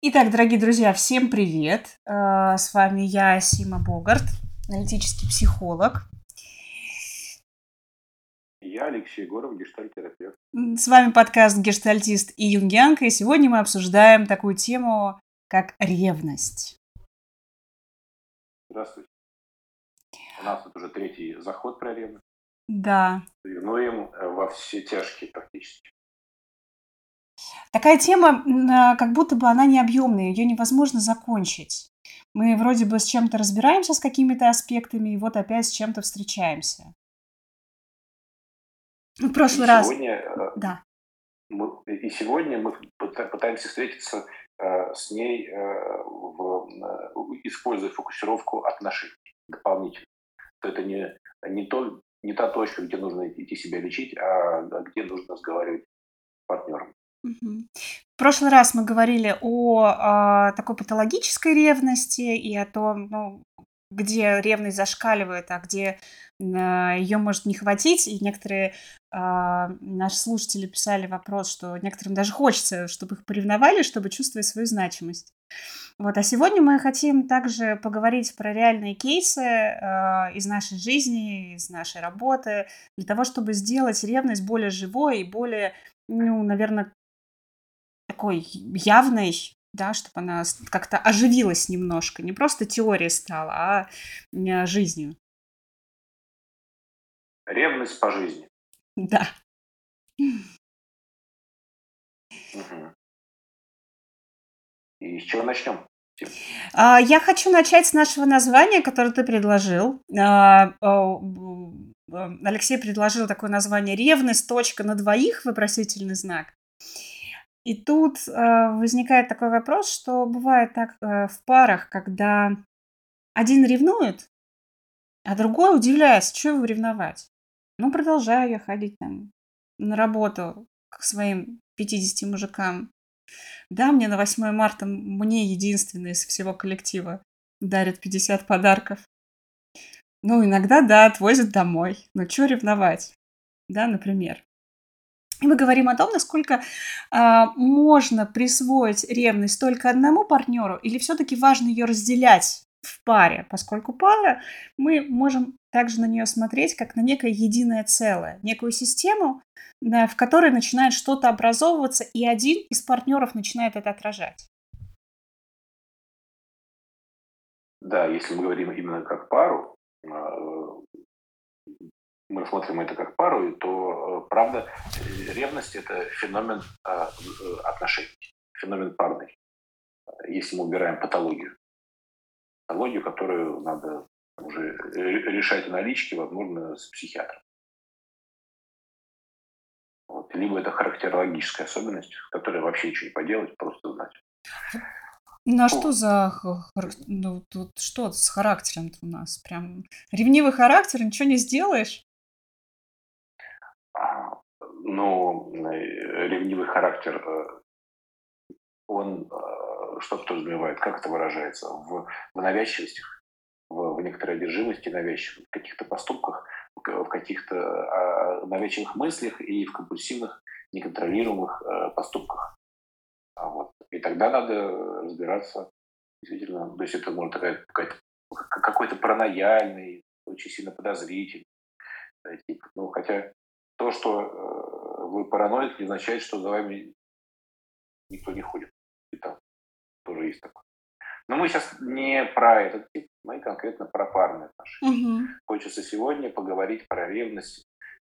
Итак, дорогие друзья, всем привет! Э, С вами я, Сима Богарт, аналитический психолог. Я Алексей Егоров, гештальтерапевт. С вами подкаст «Гештальтист» и «Юнгианка», и сегодня мы обсуждаем такую тему, как ревность. Здравствуйте. У нас тут уже третий заход про ревность. Да, Ревнуем э, во все тяжкие практически. Такая тема, а, как будто бы она необъемная, ее невозможно закончить. Мы вроде бы с чем-то разбираемся, с какими-то аспектами, и вот опять с чем-то встречаемся. В И прошлый раз, сегодня, э, да, мы, и сегодня мы пыта- пытаемся встретиться э, с ней, э, в, используя фокусировку отношений дополнительно. Что Это не, не, то, не та точка, где нужно идти себя лечить, а где нужно разговаривать с партнером. В прошлый раз мы говорили о а, такой патологической ревности и о том, ну, где ревность зашкаливает, а где ее может не хватить. И некоторые а, наши слушатели писали вопрос, что некоторым даже хочется, чтобы их поревновали, чтобы чувствовать свою значимость. Вот, а сегодня мы хотим также поговорить про реальные кейсы а, из нашей жизни, из нашей работы, для того, чтобы сделать ревность более живой и более, ну, наверное, такой явной, да, чтобы она как-то оживилась немножко, не просто теорией стала, а э, жизнью. Ревность по жизни. Да. Мгм. И с чего начнем? А, Я хочу начать с нашего названия, которое ты предложил. А, а, Алексей предложил такое название «Ревность. Точка на двоих?» вопросительный знак. И тут а, возникает такой вопрос, что бывает так а, в парах, когда один ревнует, а другой удивляется, что его ревновать. Ну, продолжаю я ходить там на работу к своим 50 мужикам. Да, мне на 8 марта мне единственный из всего коллектива дарят 50 подарков. Ну, иногда, да, отвозят домой. Но что ревновать? Да, например. И мы говорим о том, насколько а, можно присвоить ревность только одному партнеру, или все-таки важно ее разделять в паре, поскольку пара, мы можем также на нее смотреть как на некое единое целое, некую систему, в которой начинает что-то образовываться, и один из партнеров начинает это отражать. Да, если мы говорим именно как пару, э, мы смотрим это как пару, и то, э, правда, ревность – это феномен э, э, отношений, феномен парный, если мы убираем патологию. Патологию, которую надо уже ре- решать налички, возможно, с психиатром. Вот. Либо это характерологическая особенность, с которой вообще ничего не поделать, просто знать. Ну а что за... Ну, тут что с характером у нас? Прям ревнивый характер, ничего не сделаешь? Э, ревнивый характер, э, он э, что подразумевает, как это выражается? В, в навязчивостях, в, в некоторой одержимости навязчивых, в каких-то поступках, в ка- в каких-то а, навязчивых мыслях и в компульсивных, неконтролируемых поступках. А вот. И тогда надо разбираться, действительно, то есть это может такая, какой-то паранояльный, очень сильно подозрительный тип. Ну, хотя то, что вы параноик, не означает, что за вами никто не ходит. И там тоже есть такое. Но мы сейчас не про этот тип, мы конкретно про парные отношения. Мгм. Хочется сегодня поговорить про ревность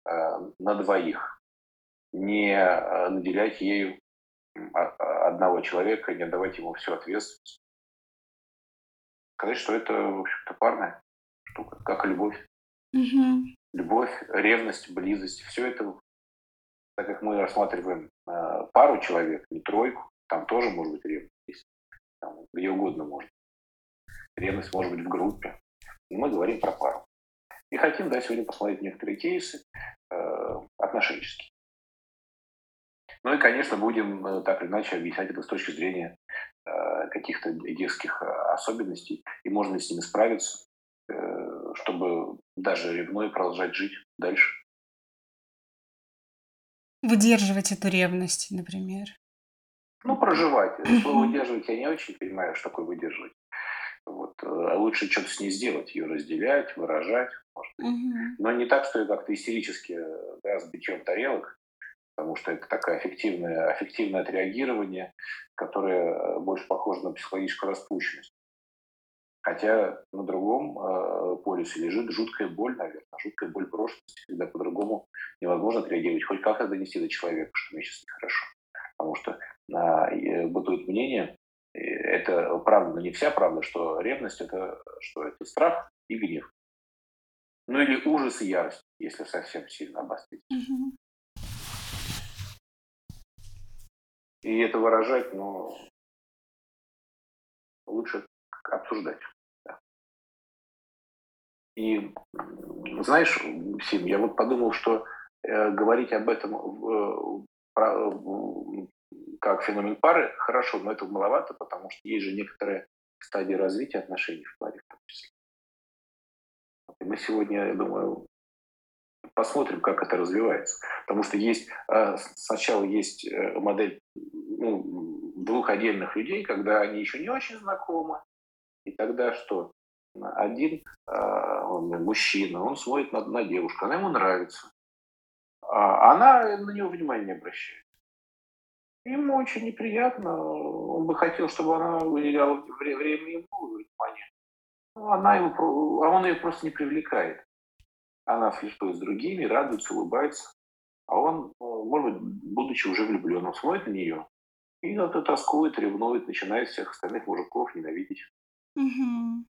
э, на двоих. Не э, наделять ею одного человека, не отдавать ему всю ответственность. Сказать, что это, в общем-то, парная штука, как и любовь. Мгм. Любовь, ревность, близость, все это так как мы рассматриваем э, пару человек, не тройку, там тоже может быть ревность, там, где угодно может. Ревность может быть в группе. Но мы говорим про пару. И хотим, да, сегодня посмотреть некоторые кейсы э, отношенческие. Ну и, конечно, будем э, так или иначе объяснять это с точки зрения э, каких-то детских э, особенностей, и можно ли с ними справиться, э, чтобы даже ревной продолжать жить дальше. Выдерживать эту ревность, например. Ну, проживать. Слово выдерживать я не очень понимаю, что такое выдерживать. Вот. А лучше что-то с ней сделать, ее разделять, выражать, может быть. Но не так, что как-то истерически да, с битьем тарелок, потому что это такое аффективное, аффективное отреагирование, которое больше похоже на психологическую распущенность. Хотя на другом э, полюсе лежит жуткая боль, наверное, жуткая боль прошлости, когда по-другому невозможно отреагировать, хоть как это донести до человека, что мне сейчас нехорошо. Потому что э, бытует мнение, это правда, но не вся правда, что ревность это что это страх и гнев. Ну или ужас и ярость, если совсем сильно обострить. Угу. И это выражать, ну, лучше обсуждать. Да. И знаешь, Сим, я вот подумал, что э, говорить об этом в, в, как феномен пары хорошо, но этого маловато, потому что есть же некоторые стадии развития отношений в паре в том числе. И мы сегодня, я думаю, посмотрим, как это развивается. Потому что есть э, сначала есть э, модель ну, двух отдельных людей, когда они еще не очень знакомы, и тогда что? Один э, он, мужчина, он смотрит на, на девушку, она ему нравится, а она на него внимания не обращает. Ему очень неприятно, он бы хотел, чтобы она выделяла время ему внимание. Но она его, а он ее просто не привлекает. Она флиртует с другими, радуется, улыбается. А он, может быть, будучи уже влюбленным, смотрит на нее и это тоскует, ревнует, начинает всех остальных мужиков ненавидеть. Угу.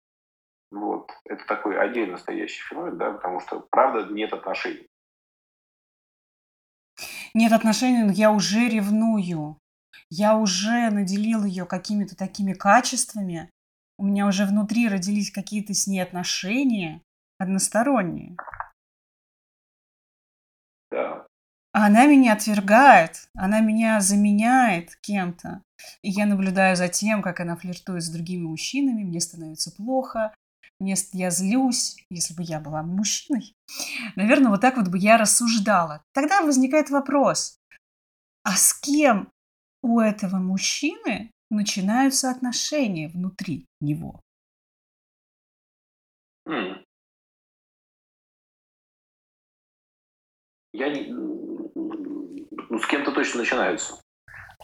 Вот. Это такой отдельно стоящий феномен, да, потому что, правда, нет отношений нет отношений, но я уже ревную. Я уже наделил ее какими-то такими качествами. У меня уже внутри родились какие-то с ней отношения односторонние. Да. А она меня отвергает, она меня заменяет кем-то. И я наблюдаю за тем, как она флиртует с другими мужчинами, мне становится плохо, мне, я злюсь, если бы я была мужчиной. Наверное, вот так вот бы я рассуждала. Тогда возникает вопрос, а с кем у этого мужчины начинаются отношения внутри него? Я не... Ну, с кем-то точно начинаются.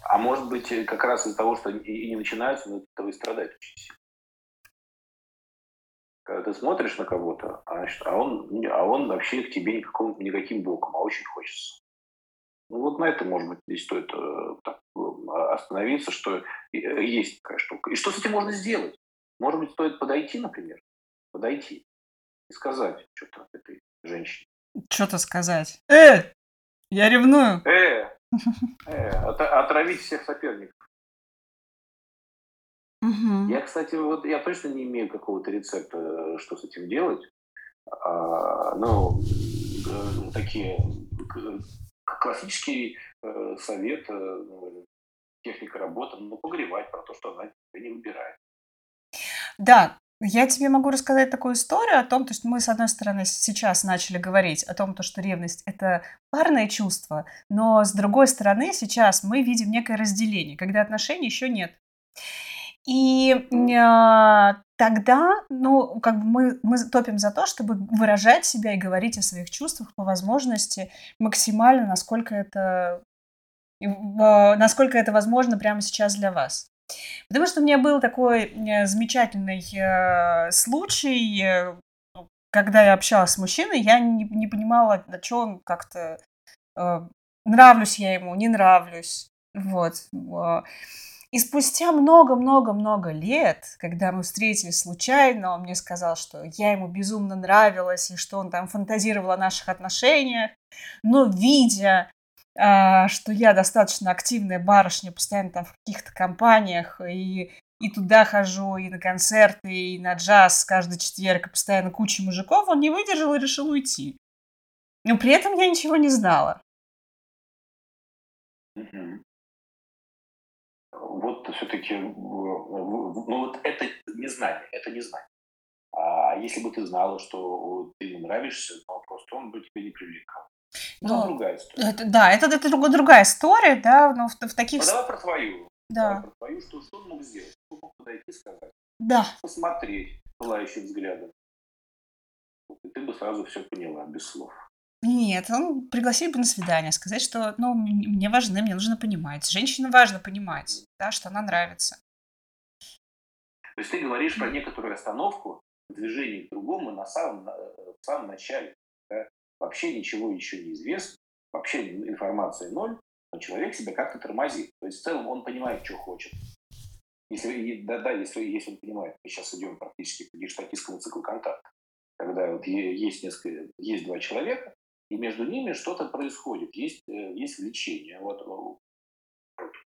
А может быть, как раз из-за того, что и не начинаются, но этого и страдают очень сильно. Когда ты смотришь на кого-то, а, а, он, а он вообще к тебе никаком, никаким боком, а очень хочется. Ну вот на это, может быть, здесь стоит э, так, э, остановиться, что э, есть такая штука. И что с этим можно сделать? Может быть, стоит подойти, например, подойти и сказать что-то этой женщине. Что-то сказать. Э, я ревную. Э, э отравить всех соперников. Угу. Я, кстати, вот я точно не имею какого-то рецепта, э, что с этим делать. А, ну, э, такие классический э, совет, ну, техника работы, ну, погревать про то, что она тебя не выбирает. Да, я тебе могу рассказать такую историю о том, то, что мы, с одной стороны, сейчас начали говорить о том, то, что ревность – это парное чувство, но с другой стороны, сейчас мы видим некое разделение, когда отношений еще нет. И а, тогда, ну, как бы мы, мы топим за то, чтобы выражать себя и говорить о своих чувствах по возможности максимально, насколько это, а, насколько это возможно прямо сейчас для вас. Потому что у меня был такой э, замечательный э, случай, э, когда я общалась с мужчиной, я не, не понимала, на что он как-то... Нравлюсь я ему, не нравлюсь. Вот. И спустя много-много-много лет, когда мы встретились случайно, он мне сказал, что я ему безумно нравилась, и что он там фантазировал о наших отношениях. Но видя, а, что я достаточно активная барышня, постоянно там в каких-то компаниях, и, и туда хожу, и на концерты, и на джаз каждый четверг, и постоянно куча мужиков, он не выдержал и решил уйти. Но при этом я ничего не знала. Вот все-таки, ну вот это не знание, это не знание. А если бы ты знала, что ты ему нравишься, то просто он бы тебя не привлекал. Ну, ну другая история. Это, да, это, это другая история, да, но в, в таких... Ну, давай про твою. Да. Про твою, что, что он мог сделать? Он мог подойти и сказать. Да. Посмотреть пылающим взглядом. И ты бы сразу все поняла, без слов. Нет, он пригласил бы на свидание, сказать, что, ну, мне важны, мне нужно понимать. Женщине важно понимать, да, что она нравится. То есть ты говоришь про некоторую остановку движения к другому на самом, в самом начале. Вообще ничего еще не известно, вообще информации ноль, но человек себя как-то тормозит. То есть в целом он понимает, что хочет. Если, да, да, если, если он понимает, мы сейчас идем практически по гештатистскому циклу контакта, когда вот есть, несколько, есть два человека, и между ними что-то происходит, есть, э, есть влечение. Вот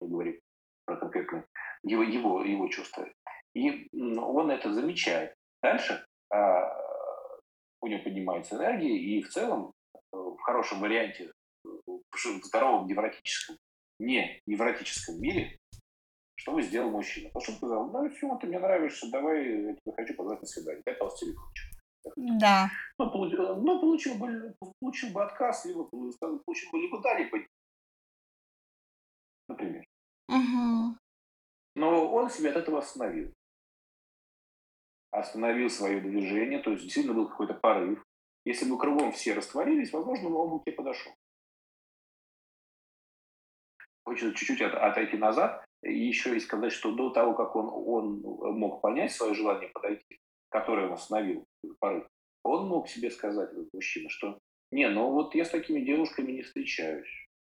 мы говорим про конкретно его, его, его чувства. И он это замечает. Дальше у него поднимается энергия, и в целом, э, в хорошем варианте, в здоровом невротическом, не невротическом мире, что вы сделал мужчина? Потому что он сказал, ну все, ты мне нравишься, давай, я тебя хочу позвать на свидание, дай пожалуйста телефончик. Да. Ну, получил, ну, получил, бы, получил бы отказ, либо получил бы либо да, либо Например. Угу. Но он себя от этого остановил. Остановил свое движение, то есть действительно был какой-то порыв. Если бы кругом все растворились, возможно, он бы тебе подошел. Хочется чуть-чуть от, отойти назад и еще и сказать, что до того, как он, он мог понять свое желание подойти, которое его остановил порыв, он мог себе сказать, этот мужчина, что не, ну вот я с такими девушками не встречаюсь.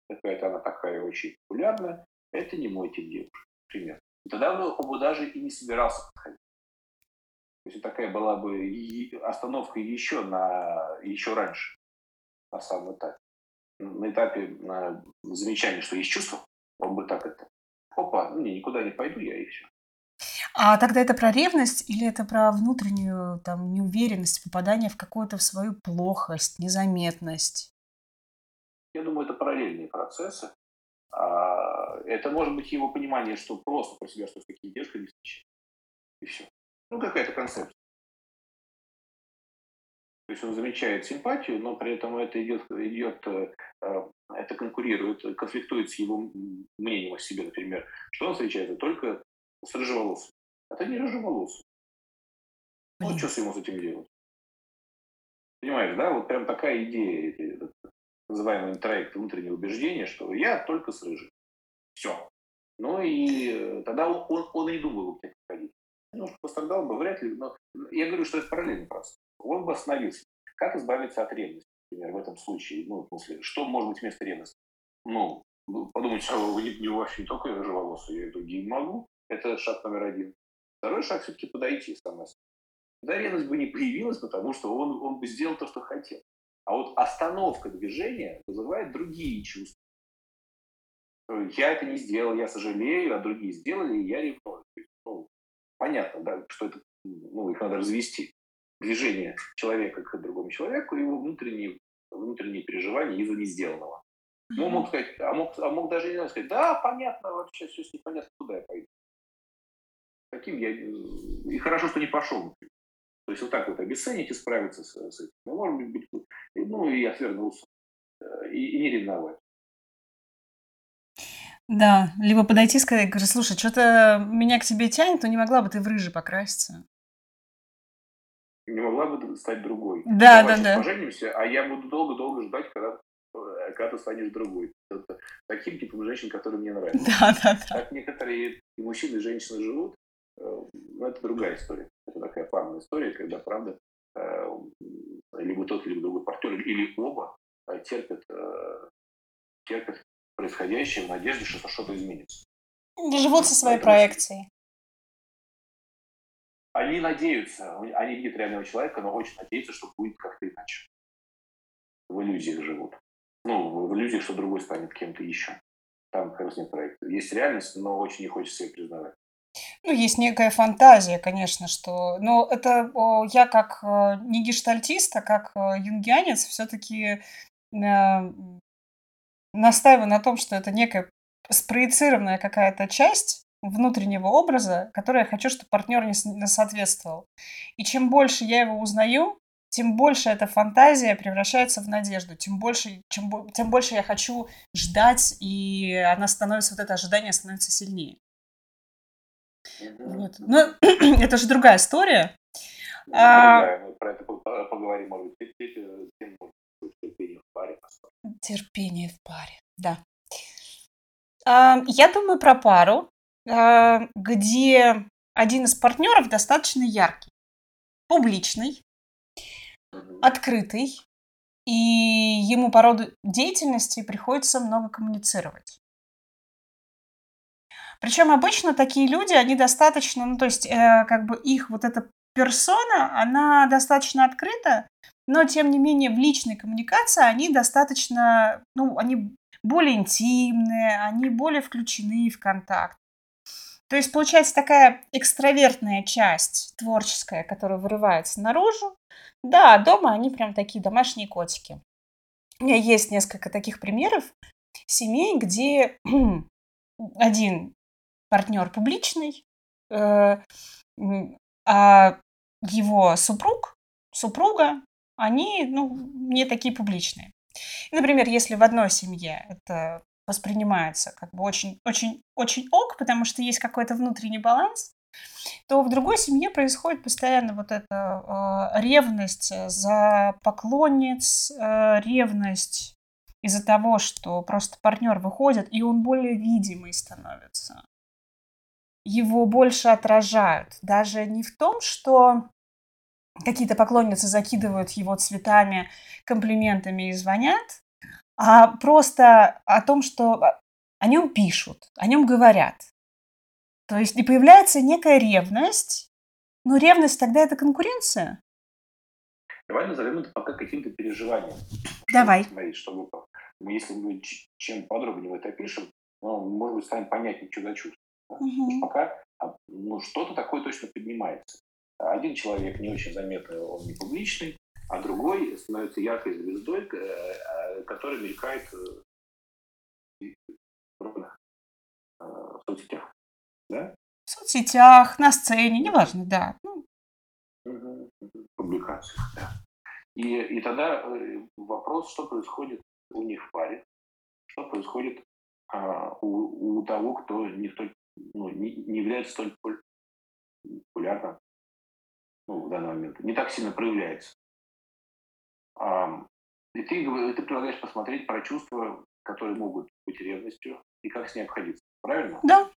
Какая-то она такая очень популярная, это не мой тип девушек, например. И тогда он бы даже и не собирался подходить. Есть такая была бы остановка еще, на, еще раньше, на самом этапе. На этапе замечания, что есть чувство, он бы так это, опа, ну, не, никуда не пойду я и все. А тогда это про ревность или это про внутреннюю там неуверенность, попадание в какую-то в свою плохость, незаметность? Я думаю, это параллельные процессы. А, это может быть его понимание, что просто про себя, что с такими девушками не встречать. И все. Ну, какая-то концепция. То есть он замечает симпатию, но при этом это идет, идет э, э, это конкурирует, конфликтует с его мнением о себе, например, что он встречается только с рыжеволосым. Это не рыжеволосый. Ну, что с ему с этим делать? Понимаешь, да? Вот прям такая идея, называемый интроект внутреннего убеждения, что я только с рыжим. Все. Ну и э, тогда он, он, он и думал к тебе подходить. Ну, пострадал бы, вряд ли. Но я говорю, что это параллельный процесс. Он бы остановился. Как избавиться от ревности, например, в этом случае? Ну, смысле, что может быть вместо ревности? Ну, подумать, что не, не вообще не только рыжеволосый, я и другие могу. Это шаг номер один. Второй шаг все-таки подойти сама Тогда ревность бы не появилась, потому что он, он бы сделал то, что хотел. А вот остановка движения вызывает другие чувства. Я это не сделал, я сожалею, а другие сделали, и я ревную. Понятно, да, что это, ну, их надо развести. Движение человека к другому человеку, его внутренние, внутренние переживания из-за несделанного. Ну, мог сказать, а мог, а мог даже не сказать, да, понятно, вообще все непонятно, куда я пойду. Таким я... И хорошо, что не пошел. То есть вот так вот обесценить и справиться с, с этим. Ну, может быть, ну и отвернулся. Э, и, и не ревновать. Да, либо подойти и сказать, говорю, слушай, что-то меня к тебе тянет, но не могла бы ты в рыжий покраситься? Не могла бы стать другой. Да, Давай да, да. поженимся, а я буду долго-долго ждать, когда, э, когда ты станешь другой. Это таким типом женщин, которые мне нравятся. Да, да, да. Так некоторые и мужчины, и женщины живут, э, но это другая история. Это такая парная история, когда, правда, либо тот, либо другой партнер, или оба терпят, терпят происходящее в надежде, что что-то изменится. Живут со своей проекцией. Они надеются, они видят реального человека, но очень надеются, что будет как-то иначе. В иллюзиях живут. Ну, в иллюзиях, что другой станет кем-то еще. Там как раз нет проекта. Есть реальность, но очень не хочется ее признавать. Ну, есть некая фантазия, конечно, что... Но это я как э, не гештальтист, а как э, юнгианец все-таки э, настаиваю на том, что это некая спроецированная какая-то часть внутреннего образа, которой я хочу, чтобы партнер не соответствовал. И чем больше я его узнаю, тем больше эта фантазия превращается в надежду, тем больше, чем, тем больше я хочу ждать, и она становится, вот это ожидание становится сильнее. Вот. Но это же другая история. Ну, а... мы про это поговорим, может быть. Терпение в паре, да. А, я думаю про пару, а, где один из партнеров достаточно яркий, публичный, открытый, и ему по роду деятельности приходится много коммуницировать. Причем обычно такие люди, они достаточно, ну то есть э, как бы их вот эта персона, она достаточно открыта, но тем не менее в личной коммуникации они достаточно, ну они более интимные, они более включены в контакт. То есть получается такая экстравертная часть творческая, которая вырывается наружу. Да, дома они прям такие домашние котики. У меня есть несколько таких примеров семей, где один партнер публичный, э, а его супруг, супруга, они, ну, не такие публичные. например, если в одной семье это воспринимается как бы очень, очень, очень ок, потому что есть какой-то внутренний баланс, то в другой семье происходит постоянно вот эта э, ревность за поклонниц, э, ревность из-за того, что просто партнер выходит, и он более видимый становится. Его больше отражают. Даже не в том, что какие-то поклонницы закидывают его цветами, комплиментами и звонят, а просто о том, что о нем пишут, о нем говорят. То есть и появляется некая ревность, но ревность тогда это конкуренция. Давай назовем это пока каким-то переживанием. Давай. Смотри, чтобы мы, если мы чем подробнее это пишем, ну, может быть, станет понятнее, что за чувство. Да? Угу. Пока а, ну, что-то такое точно поднимается. Один человек не очень заметный, он не публичный, а другой становится яркой звездой, э, э, которая мелькает э, в соцсетях. Да? В соцсетях, на сцене, неважно, да. В публикациях, да. И, и тогда вопрос, что происходит у них в паре, что происходит а, у, у того, кто не, столь, ну, не, не является столь популярным ну, в данный момент, не так сильно проявляется. И ты, ты предлагаешь посмотреть про чувства, которые могут быть ревностью, и как с ней обходиться. Правильно? Да.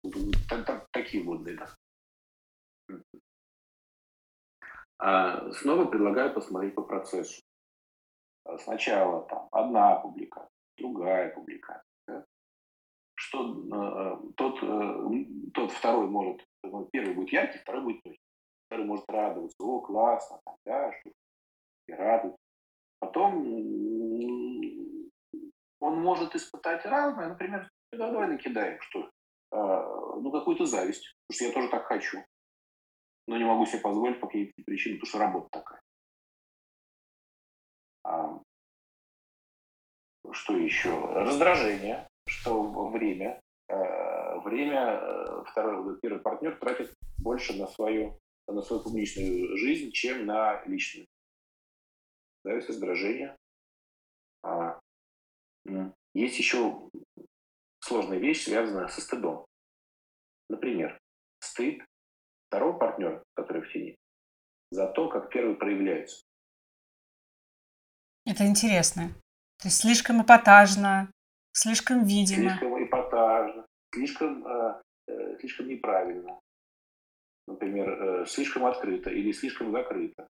Такие водные, да. А снова предлагаю посмотреть по процессу. А сначала там одна публикация, другая публикация. Да? Что э, тот, э, тот второй может, первый будет яркий, второй будет точный. Второй может радоваться, о, классно, да, и радуется. Потом он может испытать разное, например, давай накидаем, что а, ну, какую-то зависть, потому что я тоже так хочу, но не могу себе позволить по каким-то причинам, потому что работа такая. А, что еще? Раздражение, что время, а, время э, второй, первый партнер тратит больше на свою, на свою публичную жизнь, чем на личную появляются раздражение. А, есть еще сложная вещь, связанная со стыдом. Например, стыд второго партнера, который в тени, за то, как первый проявляется. Это интересно. То есть слишком эпатажно, слишком видимо. Слишком эпатажно, слишком, э, э, слишком неправильно. Например, э, слишком открыто или слишком закрыто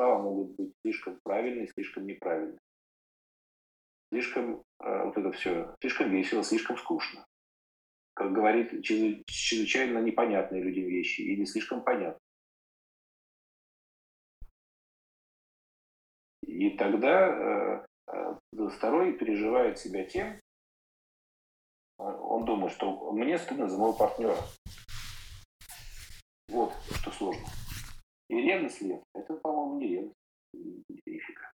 слова могут быть слишком правильные, слишком неправильные. Слишком э, вот это все, слишком весело, слишком скучно. Как говорит, чрезвычайно непонятные людям вещи или слишком понятно. И тогда э, второй переживает себя тем, он думает, что мне стыдно за моего партнера. Вот что сложно. И ревность ли это? по-моему, не ревность. Нифига.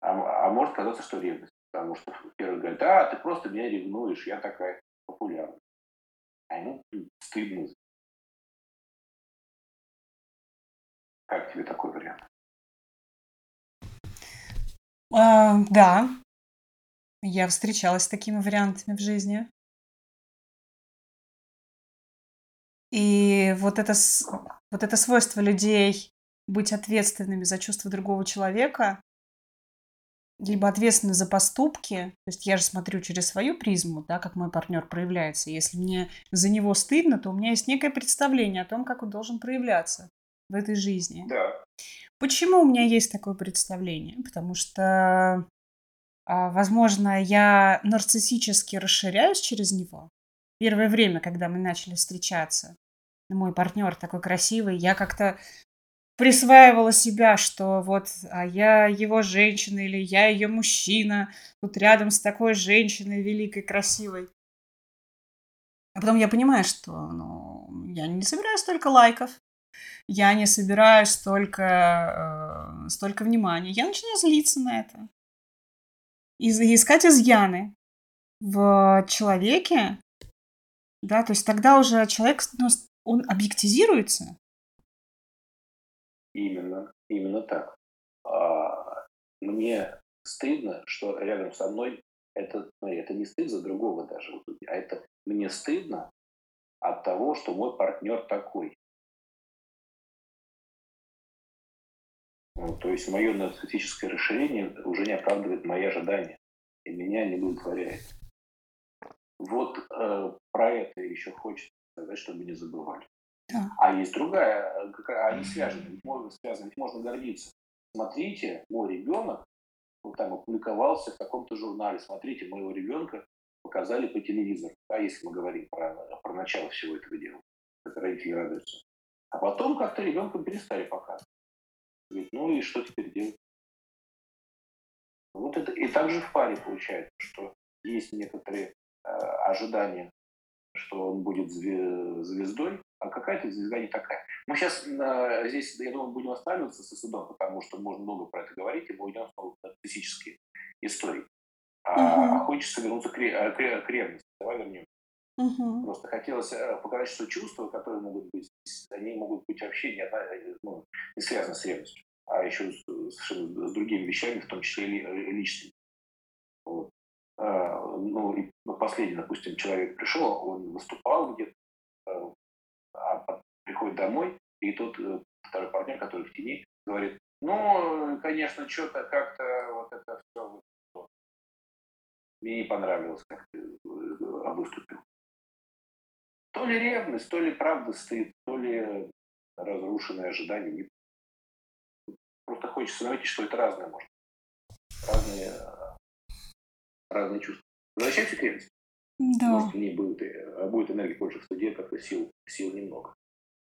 А, а может казаться, что ревность. Потому что первый говорит, да, ты просто меня ревнуешь, я такая популярная. А ему стыдно. Как тебе такой вариант? А, да, я встречалась с такими вариантами в жизни. И вот это, вот это свойство людей быть ответственными за чувства другого человека, либо ответственны за поступки. То есть я же смотрю через свою призму, да, как мой партнер проявляется. Если мне за него стыдно, то у меня есть некое представление о том, как он должен проявляться в этой жизни. Да. Почему у меня есть такое представление? Потому что, а, возможно, я нарциссически расширяюсь через него. Первое время, когда мы начали встречаться, мой партнер такой красивый, я как-то присваивала себя, что вот а я его женщина или я ее мужчина, тут рядом с такой женщиной великой, красивой. А потом я понимаю, что ну, я не собираю столько лайков, я не собираю столько, э, столько внимания. Я начинаю злиться на это. И искать изъяны в человеке, да, то есть тогда уже человек, ну, он объектизируется, Именно, именно так. А, мне стыдно, что рядом со мной это, смотри, это не стыд за другого даже, а это мне стыдно от того, что мой партнер такой. Ну, то есть мое нарциссическое расширение уже не оправдывает мои ожидания и меня не удовлетворяет. Вот э, про это еще хочется сказать, чтобы не забывали. Да. А есть другая, они связаны, ведь можно, связаны, ведь можно гордиться. Смотрите, мой ребенок вот там опубликовался в таком-то журнале, смотрите, моего ребенка показали по телевизору, да, если мы говорим про, про начало всего этого дела, это родители радуются. А потом как-то ребенка перестали показывать. Говорит, ну и что теперь делать? Вот это и также в паре получается, что есть некоторые э, ожидания, что он будет звездой, а какая-то звезда не такая. Мы сейчас э, здесь, я думаю, будем останавливаться со судом, потому что можно много про это говорить, и мы уйдем снова в физические истории. А, угу. хочется вернуться к, к, к ревности. Давай вернем. Угу. Просто хотелось э, показать, что чувства, которые могут быть, они могут быть вообще не, одна, э, ну, не связаны с ревностью, а еще с, с, с другими вещами, в том числе и личными. Вот. А, ну, и последний, допустим, человек пришел, он выступал где-то а приходит домой, и тут э, второй партнер, который в тени, говорит, ну, конечно, что-то как-то вот это все мне не понравилось, как ты э, выступил. То ли ревность, то ли правда стыд, то ли разрушенные ожидания. Просто хочется заметить, что это разное может. Разные, разные чувства. К ревности. Да. Может, в ней будет, э, будет энергии больше в суде, как-то сил, сил немного.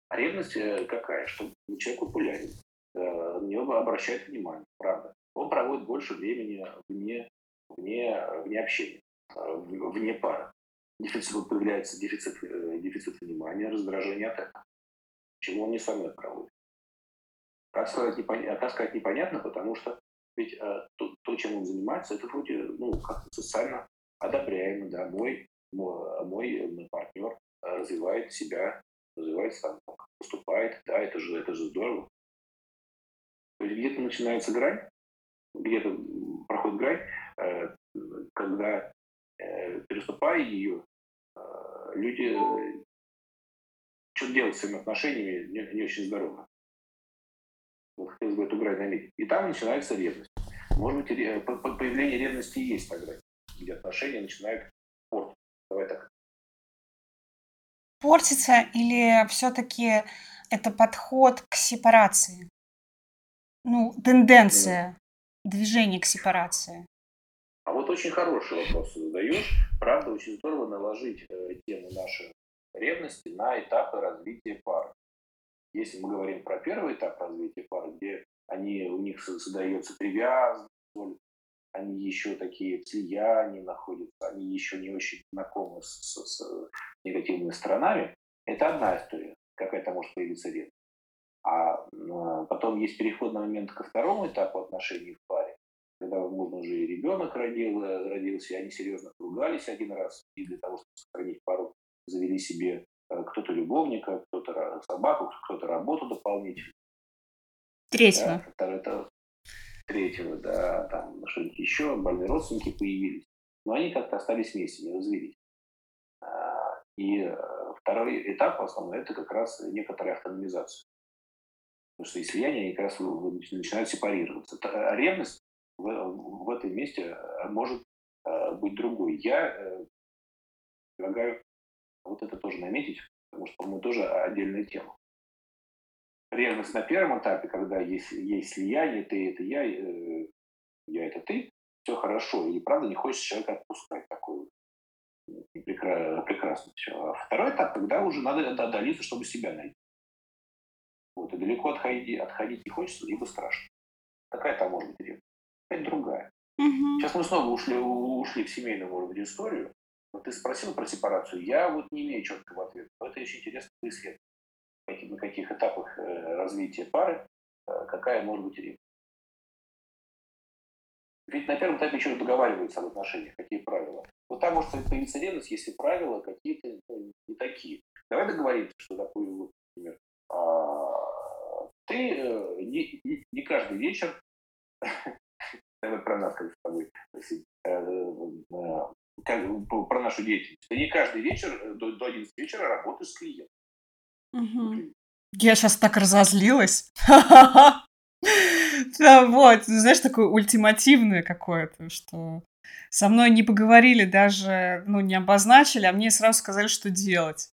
А ревность э, какая? Что человек популярен, э, на него обращают внимание, правда. Он проводит больше времени вне, вне, вне общения, вне пары. Дефицит, появляется дефицит, дефицит внимания, раздражение от этого. Чему он не мной проводит. Как сказать, непонятно, как сказать непонятно, потому что ведь то, то, чем он занимается, это вроде ну, как-то социально одобряемо, да, мой, мой, мой партнер развивает себя, развивается там, поступает, да, это же, это же здорово. Где-то начинается грань, где-то проходит грань, э, когда, э, переступая ее, э, люди что делать с своими отношениями не, не очень здорово. Вот хотелось бы эту грань наметить. И там начинается ревность. Может быть, появление ревности и есть грань где отношения начинают портиться. Давай так. Портится или все-таки это подход к сепарации? Ну, тенденция mm. движения к сепарации. А вот очень хороший вопрос задаешь. Правда, очень здорово наложить э, тему нашей ревности на этапы развития пары. Если мы говорим про первый этап развития пары, где они, у них создается привязанность, они еще такие в слиянии находятся, они еще не очень знакомы с, с, с негативными сторонами, это одна история, какая-то может появиться ревность. А потом есть переходный момент ко второму этапу отношений в паре, когда, возможно, уже и ребенок родил, родился, и они серьезно поругались один раз, и для того, чтобы сохранить пару, завели себе э, кто-то любовника, кто-то собаку, кто-то работу дополнительную. Третьего. Да, это, третьего, да, там что-нибудь еще, больные родственники появились. Но они как-то остались вместе, не развелись. А, и э, Второй этап основной – это как раз некоторая автономизация. Потому что и слияние они как раз начинают сепарироваться. А ревность в, в этом месте может быть другой. Я предлагаю вот это тоже наметить, потому что, по-моему, тоже отдельная тема. Ревность на первом этапе, когда есть, есть слияние, ты это я, э, я это ты, все хорошо. И правда не хочется человека отпускать такой прекрасно, прекрасно все. А второй этап, когда уже надо отдалиться, чтобы себя найти. Вот, и далеко отходить, отходить не хочется, либо страшно. Какая там может быть ревность? Это другая. Угу. Сейчас мы снова ушли, ушли в семейную, может быть, историю. Но ты спросил про сепарацию. Я вот не имею четкого ответа. Но это очень интересно исследовать. На каких этапах э, развития пары э, какая может быть ревность. Ведь на первом этапе еще договариваются об отношениях, какие правила. Вот там может появиться ревность, если правила какие-то не такие. Давай договоримся, что, допустим, например, а, ты э, не, не каждый вечер, давай про нас как с тобой, про нашу деятельность. Ты не каждый вечер до, до 11 вечера работаешь с клиентом. Угу. Я сейчас так разозлилась. Да, вот, знаешь, такое ультимативное какое-то, что со мной не поговорили даже, ну, не обозначили, а мне сразу сказали, что делать.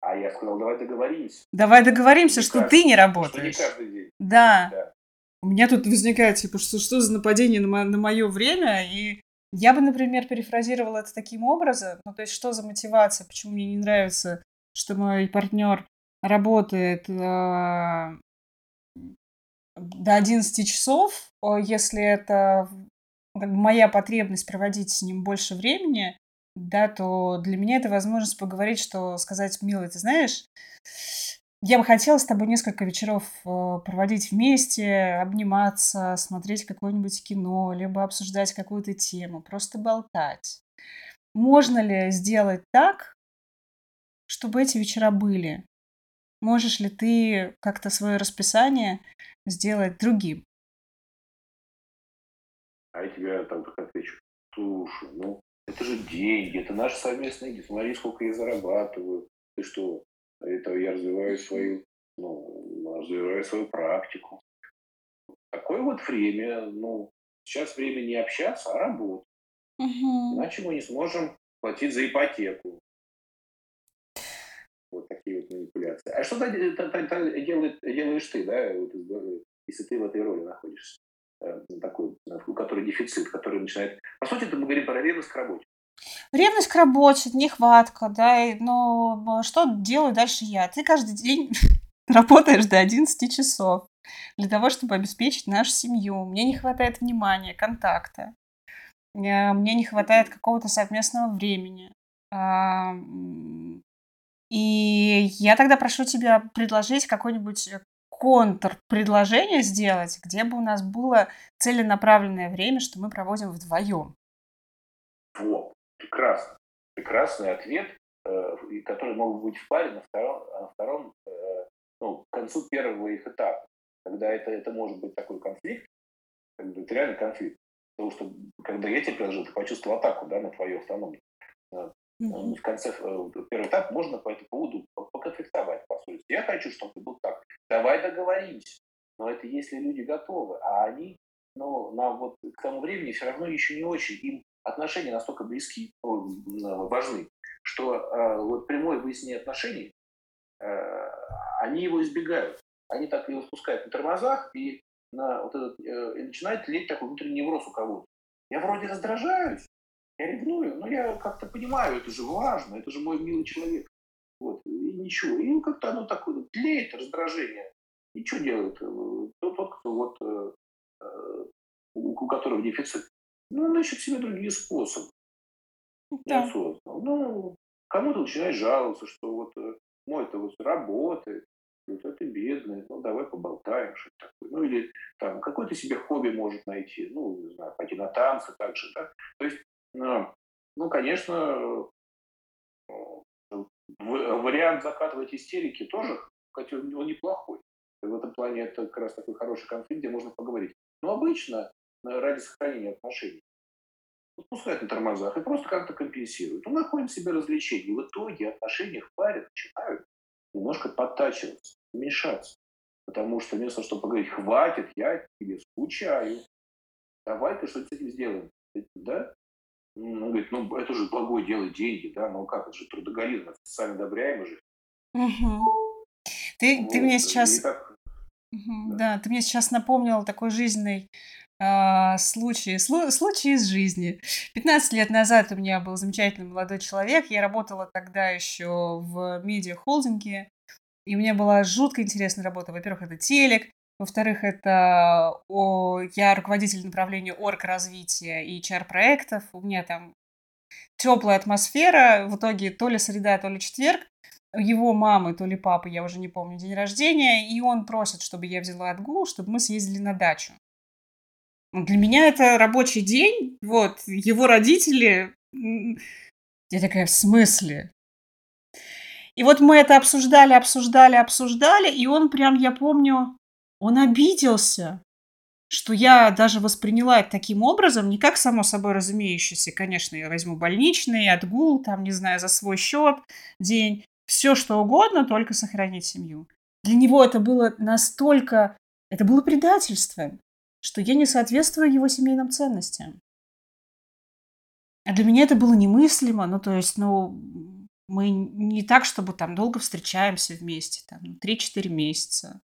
А я сказал, давай договоримся. Давай договоримся, что ты не работаешь. Что не каждый день. Да. да. У меня тут возникает, типа, что, что за нападение на, мо- на мое время, и я бы, например, перефразировала это таким образом. Ну, то есть, что за мотивация, почему мне не нравится, что мой партнер работает э, до 11 часов, если это моя потребность проводить с ним больше времени, да, то для меня это возможность поговорить, что сказать, милый, ты знаешь, я бы хотела с тобой несколько вечеров э, проводить вместе, обниматься, смотреть какое-нибудь кино, либо обсуждать какую-то тему, просто болтать. Можно ли сделать так, чтобы эти вечера были? Можешь ли ты как-то свое расписание сделать другим? А я тебе там так отвечу. Слушай, ну это же деньги, это наши совместные деньги. Смотри, сколько я зарабатываю. Ты что, это я развиваю свою, ну, развиваю свою практику. Такое вот время, ну, сейчас время не общаться, а работать. Угу. Иначе мы не сможем платить за ипотеку. Вот такие вот манипуляции. А что делает, делаешь ты, да, вот, если ты в этой роли находишься? Э, такой, у которой дефицит, который начинает... По сути, мы говорим про ревность к работе. Ревность к работе, нехватка, да, но что делаю дальше я? Ты каждый день работаешь до 11 часов для того, чтобы обеспечить нашу семью. Мне не хватает внимания, контакта. Э, мне не хватает какого-то совместного времени. И я тогда прошу тебя предложить какой-нибудь контрпредложение сделать, где бы у нас было целенаправленное время, что мы проводим вдвоем. Вот. Прекрасно. Прекрасный ответ, э, который мог быть в паре на втором, на втором э, ну, к концу первого их этапа. Когда это, это может быть такой конфликт, это реальный конфликт. Потому что, когда я тебе предложил, ты почувствовал атаку да, на твою автономию. Mm-hmm. В конце э, первого этапа можно по этому поводу поконфликтовать, по сути. Я хочу, чтобы был так. Давай договоримся. Но это если люди готовы, а они, ну, нам вот к тому времени все равно еще не очень. Им отношения настолько близки, важны, что э, вот прямое выяснение отношений, э, они его избегают. Они так его спускают на тормозах, и, на вот этот, э, и начинает леть такой внутренний невроз у кого-то. Я вроде раздражаюсь, я ревную, но я как-то понимаю, это же важно, это же мой милый человек. Вот, и ничего. И как-то оно такое тлеет, раздражение. И что делает? Тот, тот кто вот, э, у, у которого дефицит. Ну, он ищет себе другие способы. Да. Ну, кому-то начинает жаловаться, что вот э, мой это вот работает, вот это бедный, ну давай поболтаем, что такое. Ну или там какое-то себе хобби может найти, ну, не знаю, пойти на танцы также, да. То есть, ну, конечно, вариант закатывать истерики тоже, хотя он неплохой. В этом плане это как раз такой хороший конфликт, где можно поговорить. Но обычно ради сохранения отношений. пускает на тормозах и просто как-то компенсирует. Он находит себе развлечения. В итоге отношения в паре начинают немножко подтачиваться, мешаться. Потому что вместо того, чтобы поговорить, хватит, я тебе скучаю, давай-ка что-то с этим сделаем. Да? Он говорит, ну это же благое дело, деньги, да, ну как, это же трудоголизм, это социально одобряемо же. Угу. Ты, вот. ты мне сейчас... Так... Угу, да. да, ты мне сейчас напомнил такой жизненный э, случай, слу, случай из жизни. 15 лет назад у меня был замечательный молодой человек, я работала тогда еще в медиа-холдинге, и у меня была жутко интересная работа. Во-первых, это телек, во-вторых, это о, я руководитель направления орг развития и HR-проектов. У меня там теплая атмосфера. В итоге то ли среда, то ли четверг. Его мамы, то ли папы, я уже не помню, день рождения. И он просит, чтобы я взяла отгул, чтобы мы съездили на дачу. Для меня это рабочий день. Вот, его родители... Я такая, в смысле? И вот мы это обсуждали, обсуждали, обсуждали, и он прям, я помню, он обиделся, что я даже восприняла это таким образом, не как само собой разумеющееся. Конечно, я возьму больничный, отгул, там, не знаю, за свой счет, день, все что угодно, только сохранить семью. Для него это было настолько... Это было предательством, что я не соответствую его семейным ценностям. А для меня это было немыслимо. Ну, то есть, ну, мы не так, чтобы там долго встречаемся вместе, там, 3-4 месяца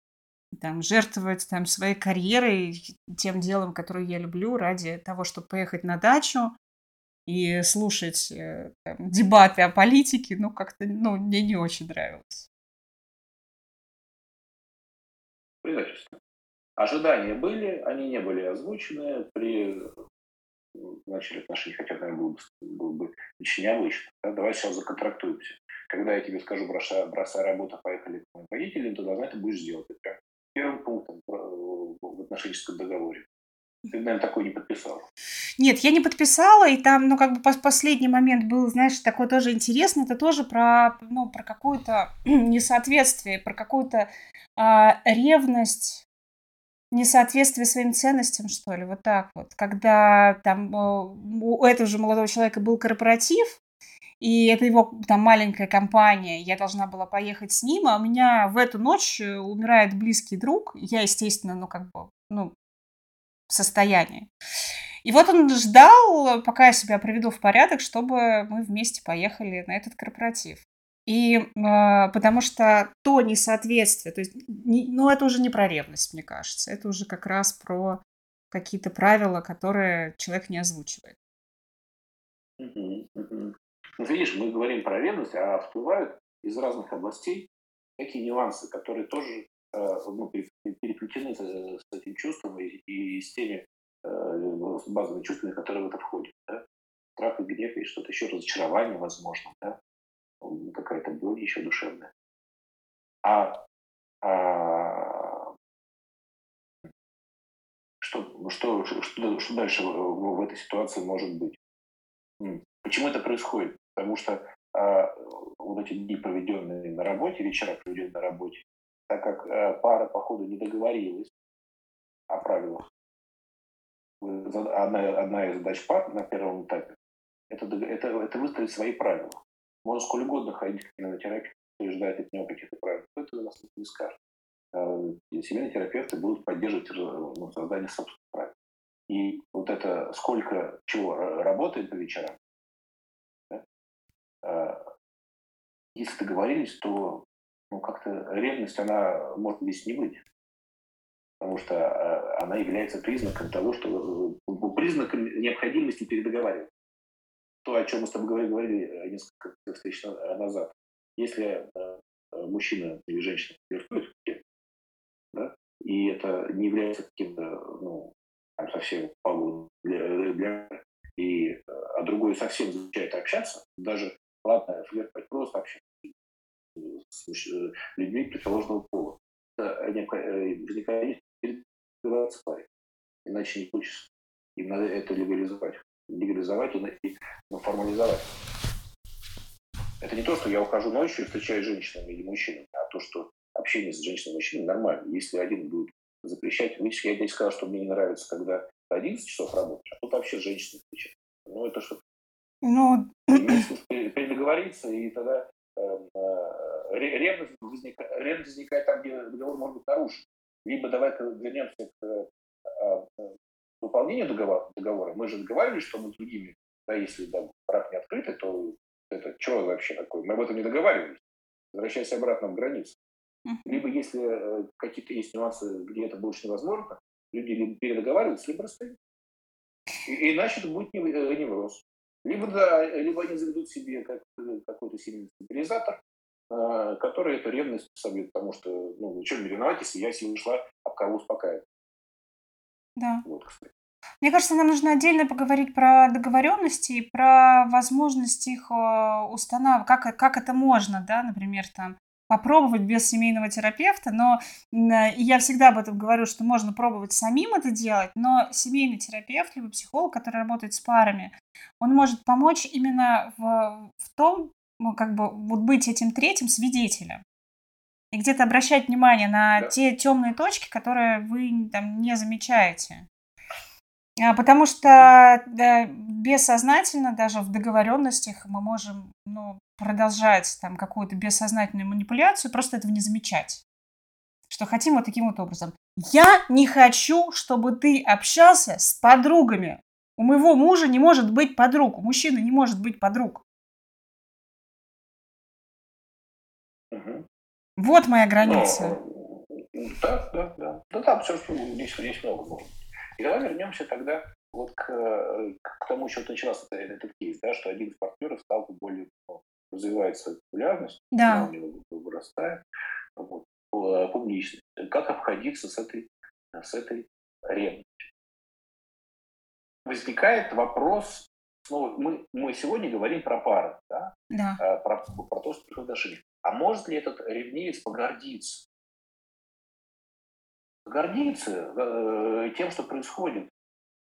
там, жертвовать там, своей карьерой, тем делом, которое я люблю, ради того, чтобы поехать на дачу и слушать э, там, дебаты о политике, ну, как-то, ну, мне не очень нравилось. Предательство. Ожидания были, они не были озвучены при начале отношений, хотя, наверное, было, было бы очень необычно. Да? Давай сейчас законтрактуемся. Когда я тебе скажу, бросай, бросай работу, поехали к моим родителям, ты должна это будешь делать. Это первым пунктом в отношенческом договоре. Ты, наверное, такой не подписал. Нет, я не подписала, и там, ну, как бы последний момент был, знаешь, такой тоже интересный, это тоже про, ну, про какое-то несоответствие, про какую-то а, ревность, несоответствие своим ценностям, что ли, вот так вот. Когда там у этого же молодого человека был корпоратив, и это его там маленькая компания, я должна была поехать с ним, а у меня в эту ночь э, умирает близкий друг, я, естественно, ну, как бы, ну, в состоянии. И вот он ждал, пока я себя приведу в порядок, чтобы мы вместе поехали на этот корпоратив. И э, потому что то несоответствие, то есть, не, ну, это уже не про ревность, мне кажется, это уже как раз про какие-то правила, которые человек не озвучивает. Uh-huh, uh-huh. Ну, видишь, мы говорим про ревность, а всплывают из разных областей такие нюансы, которые тоже э, ну, переплетены с этим чувством и, и с теми э, базовыми чувствами, которые в это входят. Да? Страх и гнев, и что-то еще, разочарование, возможно, да? какая-то боль еще душевная. А, а что, что, что, что дальше в, в этой ситуации может быть? Почему это происходит? Потому что э, вот эти дни, проведенные на работе, вечера, проведенные на работе, так как э, пара, походу, не договорилась о правилах, одна, одна из задач пар на первом этапе это, это, это выстроить свои правила. Можно сколь угодно ходить на терапию и ждать от него каких-то правил. Это у нас не скажет. Семейные терапевты будут поддерживать э, ну, создание собственных правил. И вот это сколько чего работает по вечерам, если договорились, то ну, как-то ревность, она может здесь не быть. Потому что э, она является признаком того, что э, признаком необходимости передоговаривать. То, о чем мы с тобой говорили несколько встреч назад. Если мужчина или женщина флиртует, да, и это не является каким-то, ну, совсем пагубным для, для и, а другой совсем замечает общаться, даже ладно, флиртовать, просто общаться с э, людьми противоположного пола. Это возникает передаваться паре. Иначе не получится. Им надо это легализовать. Легализовать и ну, формализовать. Это не то, что я ухожу ночью и встречаюсь с женщинами или мужчинами, а то, что общение с женщиной и мужчиной нормально. Если один будет запрещать, видишь, я здесь сказал, что мне не нравится, когда 11 часов работаешь, а тут вообще с женщиной встречаешь. Ну, это что? Ну, переговориться, и тогда эм, э, ревность, возникает, ревность возникает там, где договор может быть нарушен. Либо давайте вернемся к э, э, выполнению договора, договора. Мы же договаривались, что мы другими, да, если да, брак не открытый, то это что вообще такое? Мы об этом не договаривались. Возвращайся обратно в границу. Либо если какие-то есть нюансы, где это больше невозможно, люди либо передоговариваются, либо расстаются. Иначе это будет невроз. Либо, да, либо они заведут себе как, какой-то сильный стабилизатор, э, который эту ревность собьет, потому что, ну, вы что, не виноватись, я себе ушла, об кого успокаивать. Да. Вот, кстати. Мне кажется, нам нужно отдельно поговорить про договоренности и про возможность их э, устанавливать, как, как это можно, да, например, там, попробовать без семейного терапевта, но я всегда об этом говорю, что можно пробовать самим это делать, но семейный терапевт, либо психолог, который работает с парами, он может помочь именно в, в том, ну, как бы вот быть этим третьим свидетелем. И где-то обращать внимание на да. те темные точки, которые вы там не замечаете. А, потому что да, бессознательно, даже в договоренностях, мы можем ну, продолжать там какую-то бессознательную манипуляцию, просто этого не замечать. Что хотим вот таким вот образом. Я не хочу, чтобы ты общался с подругами. У моего мужа не может быть подруг, у мужчины не может быть подруг. Угу. Вот моя граница. Ну, да, да, да. Да там все, что здесь, здесь много. И давай вернемся тогда вот к, к тому, что начался этот кейс, да, что один из партнеров стал более ну, развивает свою популярность, да. она у него вырастает, вот, публичность. Как обходиться с этой, с этой ревностью? Возникает вопрос, снова, мы, мы сегодня говорим про пары, да? Да. А, про, про то, что приходит. А может ли этот ревнивец погордиться? Гордиться э, тем, что происходит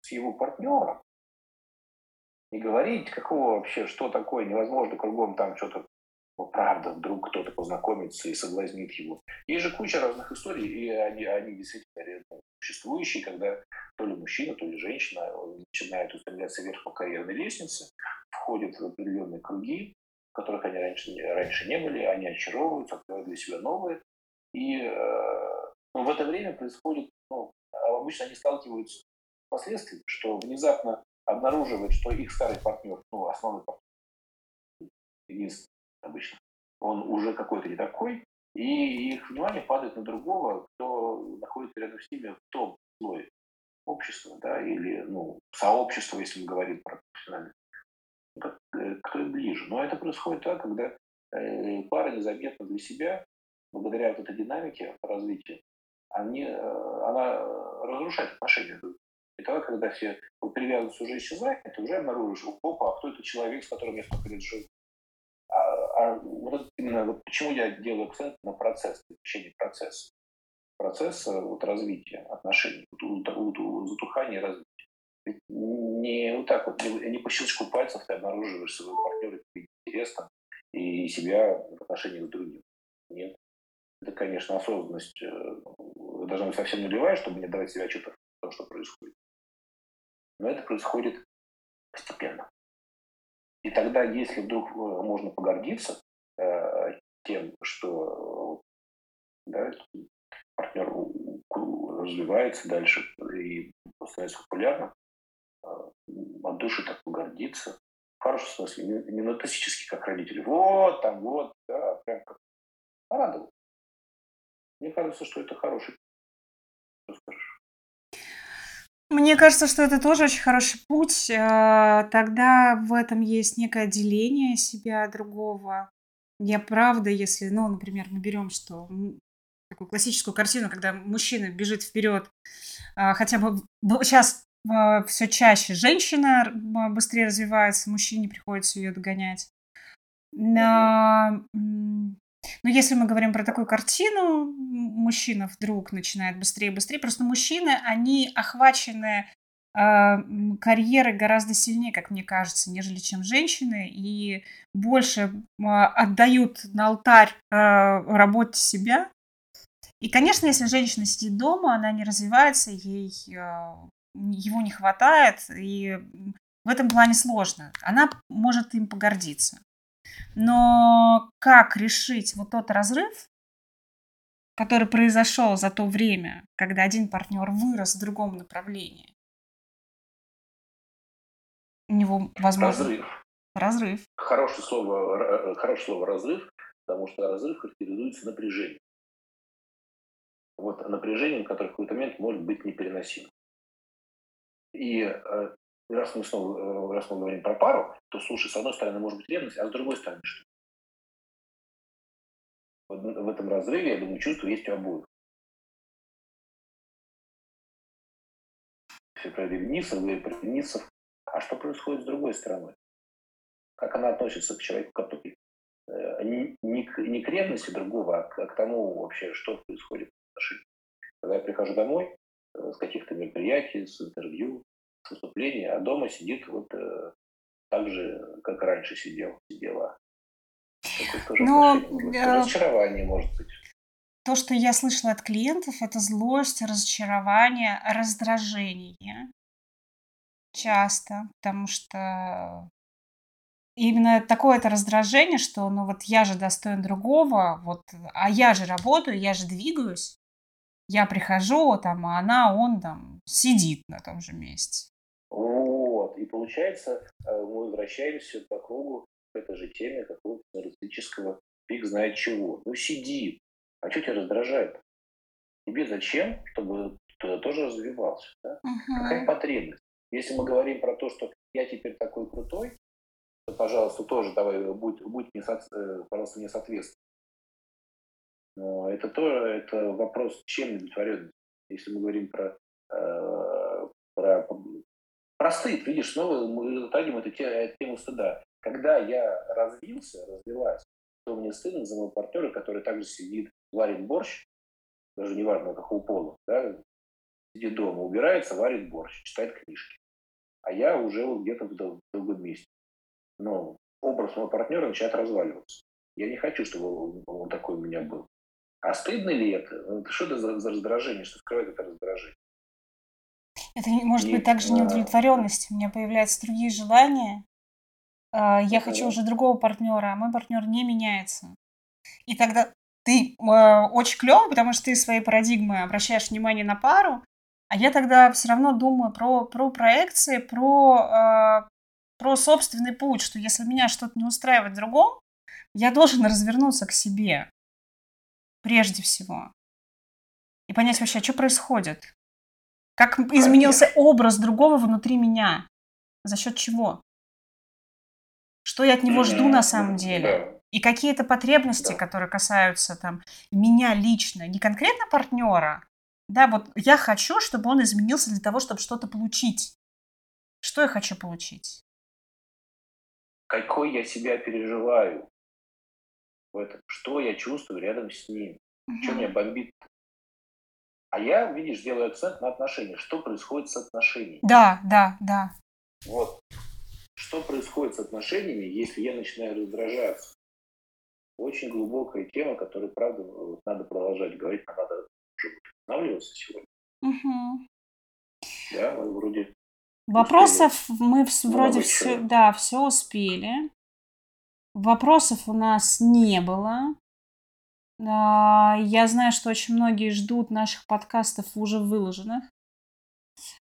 с его партнером, не говорить, какого вообще, что такое, невозможно кругом там что-то, ну, правда, вдруг кто-то познакомится и соблазнит его. Есть же куча разных историй, и они, они действительно существующие, когда то ли мужчина, то ли женщина начинают устремляться вверх по карьерной лестнице, входят в определенные круги, которых они раньше, раньше не были, они очаровываются, открывают для себя новые. И э, ну, в это время происходит, ну, обычно они сталкиваются с последствиями, что внезапно обнаруживает, что их старый партнер, ну, основной партнер, единственный обычно, он уже какой-то не такой, и их внимание падает на другого, кто находится рядом с ними в том слое общества, да, или, ну, сообщества, если мы говорим про профессиональное, э, кто им ближе. Но это происходит так, когда э, пара незаметно для себя, благодаря вот этой динамике развития, они, э, она разрушает отношения и тогда, когда все привязанность уже исчезает, ты уже обнаружишь, опа, а кто это человек, с которым я столько лет жил? А, а вот именно вот почему я делаю акцент на процесс, на течение процесса. Процесс вот, развития отношений, вот, вот, вот, затухания развития. Ведь не вот так вот, не, не по щелчку пальцев ты обнаруживаешь своего партнера, тебе интересно, и себя в отношениях с другим. Нет. Это, конечно, осознанность э, должна быть совсем нулевая, чтобы не давать себе отчета в том, что происходит. Но это происходит постепенно. И тогда, если вдруг э, можно погордиться э, тем, что да, партнер развивается дальше и становится популярным, от души так погордиться, в хорошем смысле, не, не как родители. Вот, там, вот, да, прям как порадовал. Мне кажется, что это хороший. Мне кажется, что это тоже очень хороший путь. Э, тогда в этом есть некое деление себя другого. Я правда, если, ну, например, мы берем, что такую классическую картину, когда мужчина бежит вперед, а, хотя бы сейчас а, все чаще женщина быстрее развивается, мужчине приходится ее догонять. Но если мы говорим про такую картину, мужчина вдруг начинает быстрее и быстрее. Просто мужчины, они охвачены э, карьерой гораздо сильнее, как мне кажется, нежели чем женщины, и больше э, отдают на алтарь э, работе себя. И, конечно, если женщина сидит дома, она не развивается, ей э, его не хватает, и В этом плане сложно. Она может им погордиться. Но как решить вот тот разрыв, который произошел за то время, когда один партнер вырос в другом направлении? У него, возможно... Разрыв. Разрыв. Хорошее слово, хорошее слово разрыв, потому что разрыв характеризуется напряжением. Вот напряжением, которое в какой-то момент может быть непереносимым. И э, раз мы снова, э, раз мы говорим про пару, то, слушай, с одной стороны может быть ревность, а с другой стороны что? Вот в этом разрыве, я думаю, чувство есть у обоих. Все про ревнивцев, говорит про ревнивцев. А что происходит с другой стороной? Как она относится к человеку, который э, не, не, к, не к ревности другого, а к, а к тому вообще, что происходит в отношениях. Когда я прихожу домой э, с каких-то мероприятий, с интервью, с выступления, а дома сидит вот э, так же, как раньше сидел, сидела. Но э, разочарование может быть. То, что я слышала от клиентов, это злость, разочарование, раздражение. Часто, потому что именно такое это раздражение, что ну вот я же достоин другого, вот, а я же работаю, я же двигаюсь, я прихожу, там, а она, он там сидит на том же месте. Получается, э, мы возвращаемся по кругу к этой же теме какого-то нарциссического фиг знает чего. Ну, сиди. А что тебя раздражает? Тебе зачем, чтобы ты тоже развивался? Да? Угу. Какая потребность? Если мы говорим про то, что я теперь такой крутой, то, пожалуйста, тоже давай, будь, будь не, со, э, пожалуйста, не соответственно. Но это тоже это вопрос, чем удовлетворенность. Если мы говорим про, э, про, про стыд, видишь, снова мы затронем эту тему стыда. Когда я развился, развилась, то мне стыдно за моего партнера, который также сидит, варит борщ, даже не важно, какого пола, да, сидит дома, убирается, варит борщ, читает книжки. А я уже вот где-то в другом месте. Но образ моего партнера начинает разваливаться. Я не хочу, чтобы он такой у меня был. А стыдно ли это? Ну, что это за, за раздражение? Что скрывает это раздражение? Это может и, быть также неудовлетворенность. У меня появляются другие желания. А, я хочу уже другого партнера, а мой партнер не меняется. И тогда ты э, очень клево, потому что ты своей парадигмы обращаешь внимание на пару, а я тогда все равно думаю про, про проекции, про, э, про собственный путь, что если меня что-то не устраивает в другом, я должен развернуться к себе прежде всего. И понять вообще, что происходит. Как изменился образ другого внутри меня. За счет чего? Что я от него жду на самом деле? И какие-то потребности, которые касаются там меня лично, не конкретно партнера, да, вот я хочу, чтобы он изменился для того, чтобы что-то получить. Что я хочу получить? Какой я себя переживаю в этом? Что я чувствую рядом с ним? Угу. Что меня бомбит? А я, видишь, делаю акцент на отношениях. Что происходит с отношениями? Да, да, да. Вот. Что происходит с отношениями, если я начинаю раздражаться? Очень глубокая тема, которую, правда, надо продолжать говорить, нам надо уже останавливаться сегодня. Угу. Да, вроде... Вопросов успели. мы вроде все, да, все успели. Вопросов у нас не было. А, я знаю, что очень многие ждут наших подкастов уже выложенных.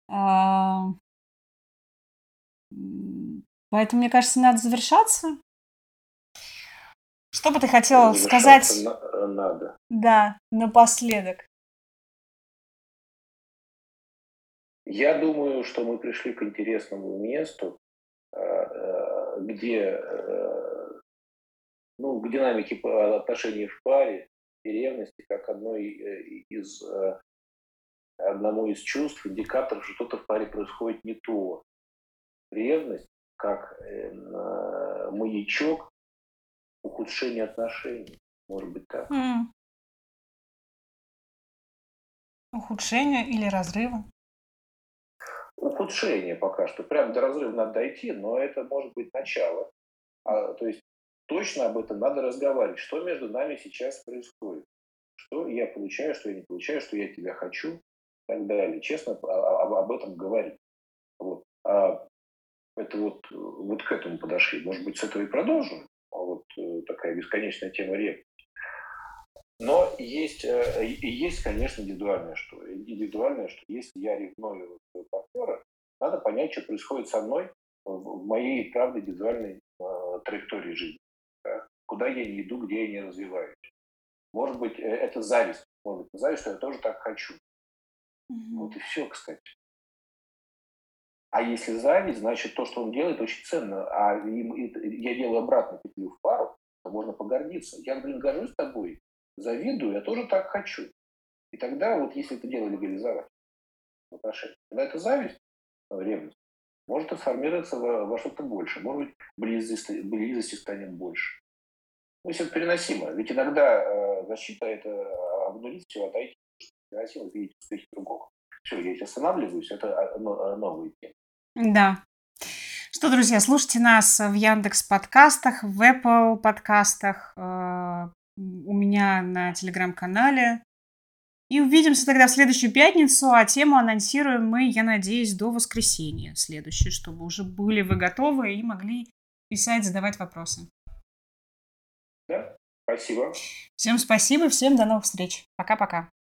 А, поэтому, мне кажется, надо завершаться. Что бы ты хотела сказать? Э, надо. Да, напоследок. Я думаю, что мы пришли к интересному месту, э, э, где ну, к динамике отношений в паре и ревности как одной из одному из чувств, индикаторов, что что-то в паре происходит не то. Ревность как маячок ухудшения отношений. Может быть так. Mm. Ухудшение или разрыва? Ухудшение пока что. Прям до разрыва надо дойти, но это может быть начало. А, то есть точно об этом надо разговаривать. Что между нами сейчас происходит? Что я получаю, что я не получаю, что я тебя хочу и так далее. Честно об, об этом говорить. Вот. А это вот, вот к этому подошли. Может быть, с этого и продолжим. А вот э, такая бесконечная тема ревности. Но есть, э, есть, конечно, индивидуальное что. Индивидуальное, что если я ревную партнера, надо понять, что происходит со мной в моей, правда, индивидуальной э, траектории жизни. Да? Куда я не иду, где я не развиваюсь. Может быть, э, это зависть. Может быть, зависть, что я тоже так хочу. Mm-hmm. Вот и все, кстати. А если зависть, значит, то, что он делает, очень ценно. А им, я делаю обратно петлю в пару, то можно погордиться. Я, блин, горжусь тобой, завидую, я тоже так хочу. И тогда вот если это дело легализовать в отношениях, тогда это зависть, э, ревность, может трансформироваться во, во что-то больше. Может быть, близости, близости станет больше. Если это переносимо. Ведь иногда э, защита – это э, обнулить все, отойти. Переносимо видеть успехи другого. Все, я здесь останавливаюсь, это э, новые темы. Да. Что, друзья, слушайте нас в Яндекс подкастах, в Apple подкастах, у меня на телеграм-канале. И увидимся тогда в следующую пятницу, а тему анонсируем мы, я надеюсь, до воскресенья следующее, чтобы уже были вы готовы и могли писать, задавать вопросы. Спасибо. Всем спасибо, всем до новых встреч. Пока-пока.